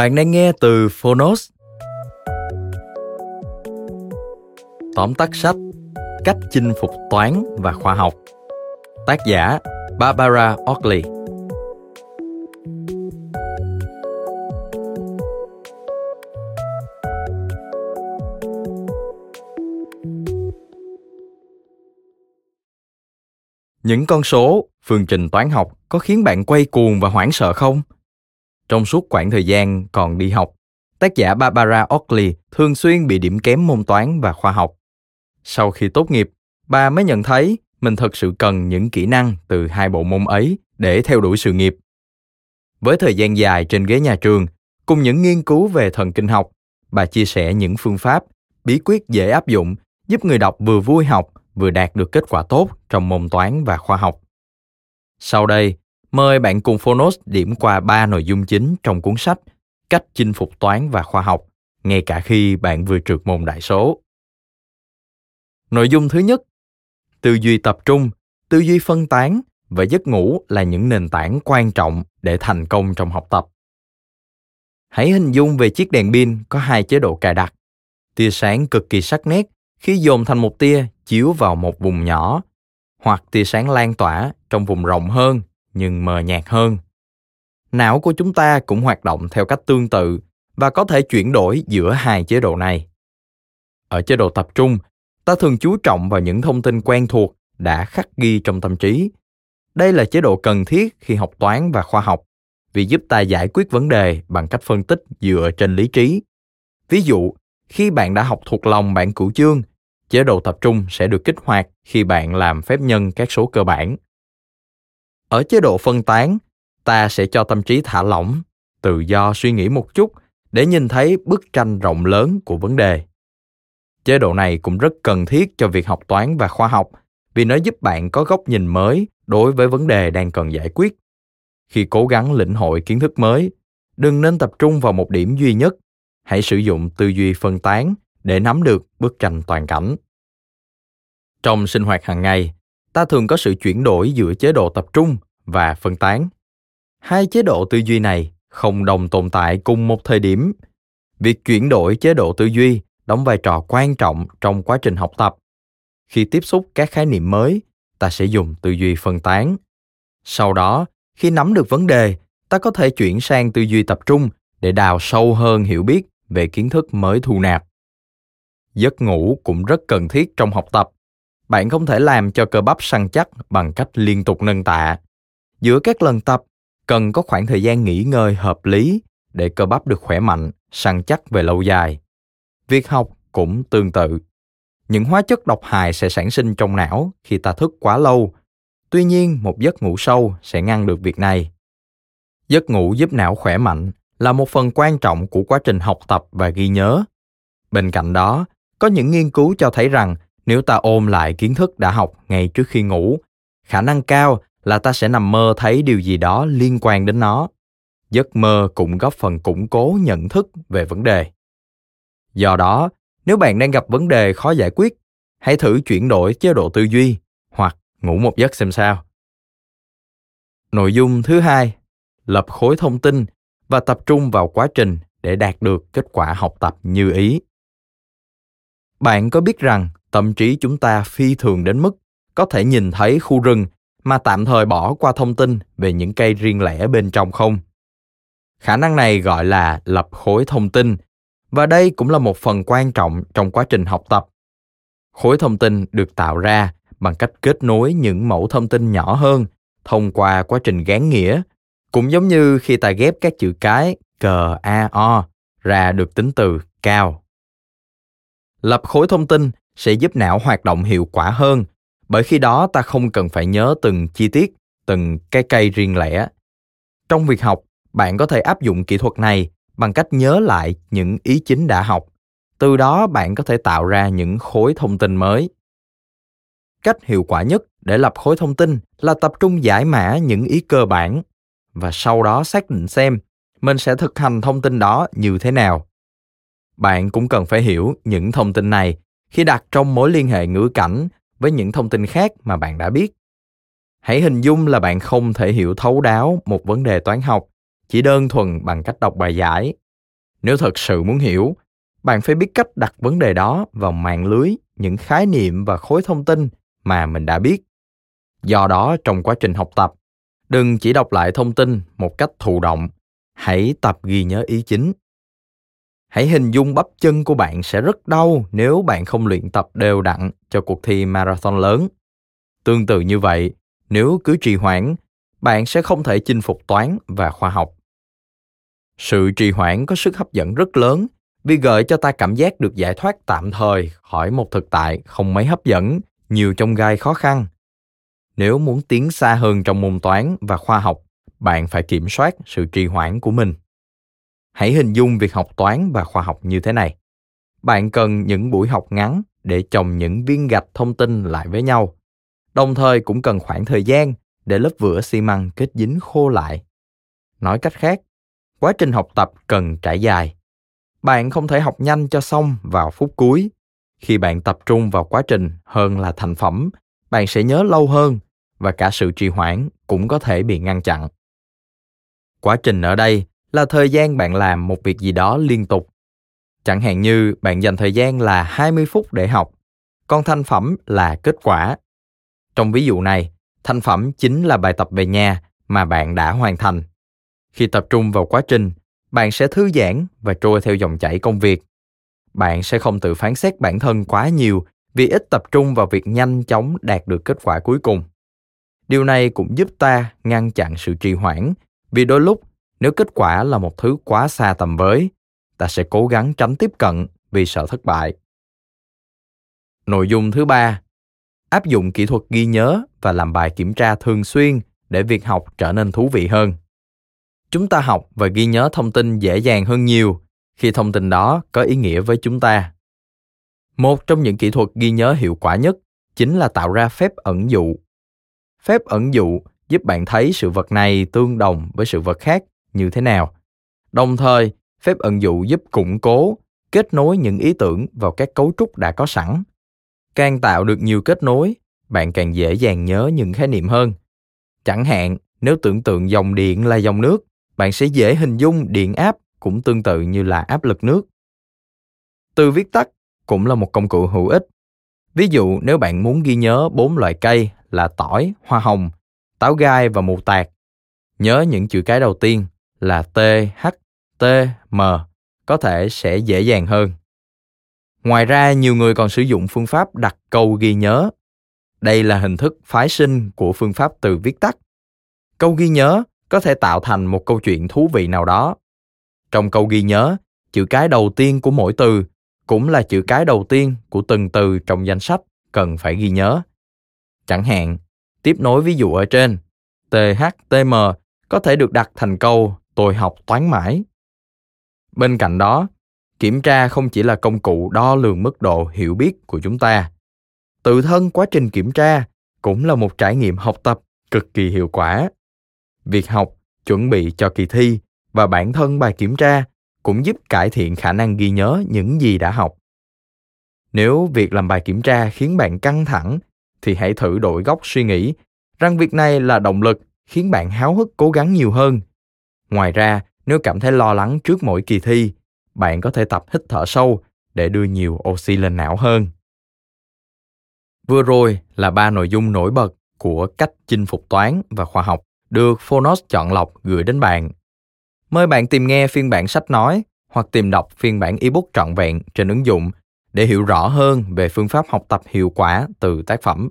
Bạn đang nghe từ Phonos. Tóm tắt sách Cách chinh phục toán và khoa học Tác giả Barbara Oakley Những con số, phương trình toán học có khiến bạn quay cuồng và hoảng sợ không? Trong suốt khoảng thời gian còn đi học, tác giả Barbara Oakley thường xuyên bị điểm kém môn toán và khoa học. Sau khi tốt nghiệp, bà mới nhận thấy mình thật sự cần những kỹ năng từ hai bộ môn ấy để theo đuổi sự nghiệp. Với thời gian dài trên ghế nhà trường, cùng những nghiên cứu về thần kinh học, bà chia sẻ những phương pháp, bí quyết dễ áp dụng giúp người đọc vừa vui học vừa đạt được kết quả tốt trong môn toán và khoa học. Sau đây, Mời bạn cùng Phonos điểm qua ba nội dung chính trong cuốn sách Cách chinh phục toán và khoa học, ngay cả khi bạn vừa trượt môn đại số. Nội dung thứ nhất, tư duy tập trung, tư duy phân tán và giấc ngủ là những nền tảng quan trọng để thành công trong học tập. Hãy hình dung về chiếc đèn pin có hai chế độ cài đặt. Tia sáng cực kỳ sắc nét khi dồn thành một tia chiếu vào một vùng nhỏ, hoặc tia sáng lan tỏa trong vùng rộng hơn nhưng mờ nhạt hơn. Não của chúng ta cũng hoạt động theo cách tương tự và có thể chuyển đổi giữa hai chế độ này. Ở chế độ tập trung, ta thường chú trọng vào những thông tin quen thuộc đã khắc ghi trong tâm trí. Đây là chế độ cần thiết khi học toán và khoa học, vì giúp ta giải quyết vấn đề bằng cách phân tích dựa trên lý trí. Ví dụ, khi bạn đã học thuộc lòng bản cửu chương, chế độ tập trung sẽ được kích hoạt khi bạn làm phép nhân các số cơ bản ở chế độ phân tán, ta sẽ cho tâm trí thả lỏng, tự do suy nghĩ một chút để nhìn thấy bức tranh rộng lớn của vấn đề. Chế độ này cũng rất cần thiết cho việc học toán và khoa học vì nó giúp bạn có góc nhìn mới đối với vấn đề đang cần giải quyết. Khi cố gắng lĩnh hội kiến thức mới, đừng nên tập trung vào một điểm duy nhất. Hãy sử dụng tư duy phân tán để nắm được bức tranh toàn cảnh. Trong sinh hoạt hàng ngày ta thường có sự chuyển đổi giữa chế độ tập trung và phân tán. Hai chế độ tư duy này không đồng tồn tại cùng một thời điểm. Việc chuyển đổi chế độ tư duy đóng vai trò quan trọng trong quá trình học tập. Khi tiếp xúc các khái niệm mới, ta sẽ dùng tư duy phân tán. Sau đó, khi nắm được vấn đề, ta có thể chuyển sang tư duy tập trung để đào sâu hơn hiểu biết về kiến thức mới thu nạp. Giấc ngủ cũng rất cần thiết trong học tập bạn không thể làm cho cơ bắp săn chắc bằng cách liên tục nâng tạ. Giữa các lần tập, cần có khoảng thời gian nghỉ ngơi hợp lý để cơ bắp được khỏe mạnh, săn chắc về lâu dài. Việc học cũng tương tự. Những hóa chất độc hại sẽ sản sinh trong não khi ta thức quá lâu. Tuy nhiên, một giấc ngủ sâu sẽ ngăn được việc này. Giấc ngủ giúp não khỏe mạnh là một phần quan trọng của quá trình học tập và ghi nhớ. Bên cạnh đó, có những nghiên cứu cho thấy rằng nếu ta ôm lại kiến thức đã học ngay trước khi ngủ, khả năng cao là ta sẽ nằm mơ thấy điều gì đó liên quan đến nó. Giấc mơ cũng góp phần củng cố nhận thức về vấn đề. Do đó, nếu bạn đang gặp vấn đề khó giải quyết, hãy thử chuyển đổi chế độ tư duy hoặc ngủ một giấc xem sao. Nội dung thứ hai, lập khối thông tin và tập trung vào quá trình để đạt được kết quả học tập như ý. Bạn có biết rằng tâm trí chúng ta phi thường đến mức có thể nhìn thấy khu rừng mà tạm thời bỏ qua thông tin về những cây riêng lẻ bên trong không. Khả năng này gọi là lập khối thông tin, và đây cũng là một phần quan trọng trong quá trình học tập. Khối thông tin được tạo ra bằng cách kết nối những mẫu thông tin nhỏ hơn thông qua quá trình gán nghĩa, cũng giống như khi ta ghép các chữ cái cờ a, o ra được tính từ cao. Lập khối thông tin sẽ giúp não hoạt động hiệu quả hơn. Bởi khi đó ta không cần phải nhớ từng chi tiết, từng cái cây riêng lẻ. Trong việc học, bạn có thể áp dụng kỹ thuật này bằng cách nhớ lại những ý chính đã học. Từ đó bạn có thể tạo ra những khối thông tin mới. Cách hiệu quả nhất để lập khối thông tin là tập trung giải mã những ý cơ bản và sau đó xác định xem mình sẽ thực hành thông tin đó như thế nào. Bạn cũng cần phải hiểu những thông tin này khi đặt trong mối liên hệ ngữ cảnh với những thông tin khác mà bạn đã biết. Hãy hình dung là bạn không thể hiểu thấu đáo một vấn đề toán học chỉ đơn thuần bằng cách đọc bài giải. Nếu thật sự muốn hiểu, bạn phải biết cách đặt vấn đề đó vào mạng lưới những khái niệm và khối thông tin mà mình đã biết. Do đó, trong quá trình học tập, đừng chỉ đọc lại thông tin một cách thụ động. Hãy tập ghi nhớ ý chính hãy hình dung bắp chân của bạn sẽ rất đau nếu bạn không luyện tập đều đặn cho cuộc thi marathon lớn. Tương tự như vậy, nếu cứ trì hoãn, bạn sẽ không thể chinh phục toán và khoa học. Sự trì hoãn có sức hấp dẫn rất lớn vì gợi cho ta cảm giác được giải thoát tạm thời khỏi một thực tại không mấy hấp dẫn, nhiều trong gai khó khăn. Nếu muốn tiến xa hơn trong môn toán và khoa học, bạn phải kiểm soát sự trì hoãn của mình hãy hình dung việc học toán và khoa học như thế này. Bạn cần những buổi học ngắn để chồng những viên gạch thông tin lại với nhau. Đồng thời cũng cần khoảng thời gian để lớp vữa xi măng kết dính khô lại. Nói cách khác, quá trình học tập cần trải dài. Bạn không thể học nhanh cho xong vào phút cuối. Khi bạn tập trung vào quá trình hơn là thành phẩm, bạn sẽ nhớ lâu hơn và cả sự trì hoãn cũng có thể bị ngăn chặn. Quá trình ở đây là thời gian bạn làm một việc gì đó liên tục chẳng hạn như bạn dành thời gian là 20 phút để học, còn thành phẩm là kết quả. Trong ví dụ này, thành phẩm chính là bài tập về nhà mà bạn đã hoàn thành. Khi tập trung vào quá trình, bạn sẽ thư giãn và trôi theo dòng chảy công việc. Bạn sẽ không tự phán xét bản thân quá nhiều vì ít tập trung vào việc nhanh chóng đạt được kết quả cuối cùng. Điều này cũng giúp ta ngăn chặn sự trì hoãn, vì đôi lúc nếu kết quả là một thứ quá xa tầm với, ta sẽ cố gắng tránh tiếp cận vì sợ thất bại. Nội dung thứ ba, áp dụng kỹ thuật ghi nhớ và làm bài kiểm tra thường xuyên để việc học trở nên thú vị hơn. Chúng ta học và ghi nhớ thông tin dễ dàng hơn nhiều khi thông tin đó có ý nghĩa với chúng ta. Một trong những kỹ thuật ghi nhớ hiệu quả nhất chính là tạo ra phép ẩn dụ. Phép ẩn dụ giúp bạn thấy sự vật này tương đồng với sự vật khác như thế nào đồng thời phép ẩn dụ giúp củng cố kết nối những ý tưởng vào các cấu trúc đã có sẵn càng tạo được nhiều kết nối bạn càng dễ dàng nhớ những khái niệm hơn chẳng hạn nếu tưởng tượng dòng điện là dòng nước bạn sẽ dễ hình dung điện áp cũng tương tự như là áp lực nước. Từ viết tắt cũng là một công cụ hữu ích. Ví dụ nếu bạn muốn ghi nhớ bốn loại cây là tỏi, hoa hồng, táo gai và mù tạt, nhớ những chữ cái đầu tiên là T, H, T, M có thể sẽ dễ dàng hơn. Ngoài ra, nhiều người còn sử dụng phương pháp đặt câu ghi nhớ. Đây là hình thức phái sinh của phương pháp từ viết tắt. Câu ghi nhớ có thể tạo thành một câu chuyện thú vị nào đó trong câu ghi nhớ chữ cái đầu tiên của mỗi từ cũng là chữ cái đầu tiên của từng từ trong danh sách cần phải ghi nhớ chẳng hạn tiếp nối ví dụ ở trên thtm có thể được đặt thành câu tôi học toán mãi. Bên cạnh đó, kiểm tra không chỉ là công cụ đo lường mức độ hiểu biết của chúng ta, tự thân quá trình kiểm tra cũng là một trải nghiệm học tập cực kỳ hiệu quả. Việc học, chuẩn bị cho kỳ thi và bản thân bài kiểm tra cũng giúp cải thiện khả năng ghi nhớ những gì đã học. Nếu việc làm bài kiểm tra khiến bạn căng thẳng, thì hãy thử đổi góc suy nghĩ rằng việc này là động lực khiến bạn háo hức cố gắng nhiều hơn ngoài ra Nếu cảm thấy lo lắng trước mỗi kỳ thi, bạn có thể tập hít thở sâu để đưa nhiều oxy lên não hơn. Vừa rồi là ba nội dung nổi bật của cách chinh phục toán và khoa học được Phonos chọn lọc gửi đến bạn. Mời bạn tìm nghe phiên bản sách nói hoặc tìm đọc phiên bản ebook trọn vẹn trên ứng dụng để hiểu rõ hơn về phương pháp học tập hiệu quả từ tác phẩm.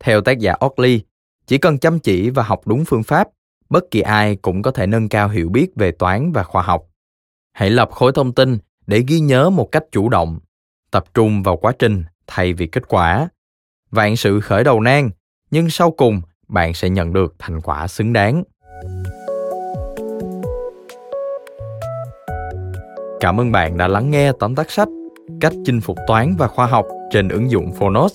Theo tác giả Oakley, chỉ cần chăm chỉ và học đúng phương pháp, bất kỳ ai cũng có thể nâng cao hiểu biết về toán và khoa học. Hãy lập khối thông tin để ghi nhớ một cách chủ động, tập trung vào quá trình thay vì kết quả. Vạn sự khởi đầu nan, nhưng sau cùng bạn sẽ nhận được thành quả xứng đáng. Cảm ơn bạn đã lắng nghe tóm tắt sách Cách chinh phục toán và khoa học trên ứng dụng Phonos.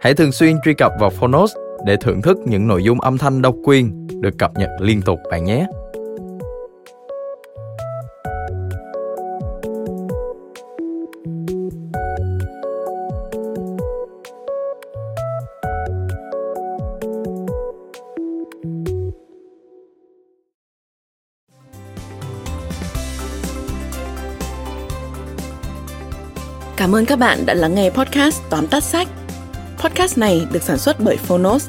Hãy thường xuyên truy cập vào Phonos để thưởng thức những nội dung âm thanh độc quyền được cập nhật liên tục bạn nhé. Cảm ơn các bạn đã lắng nghe podcast Tóm tắt sách. Podcast này được sản xuất bởi Phonos,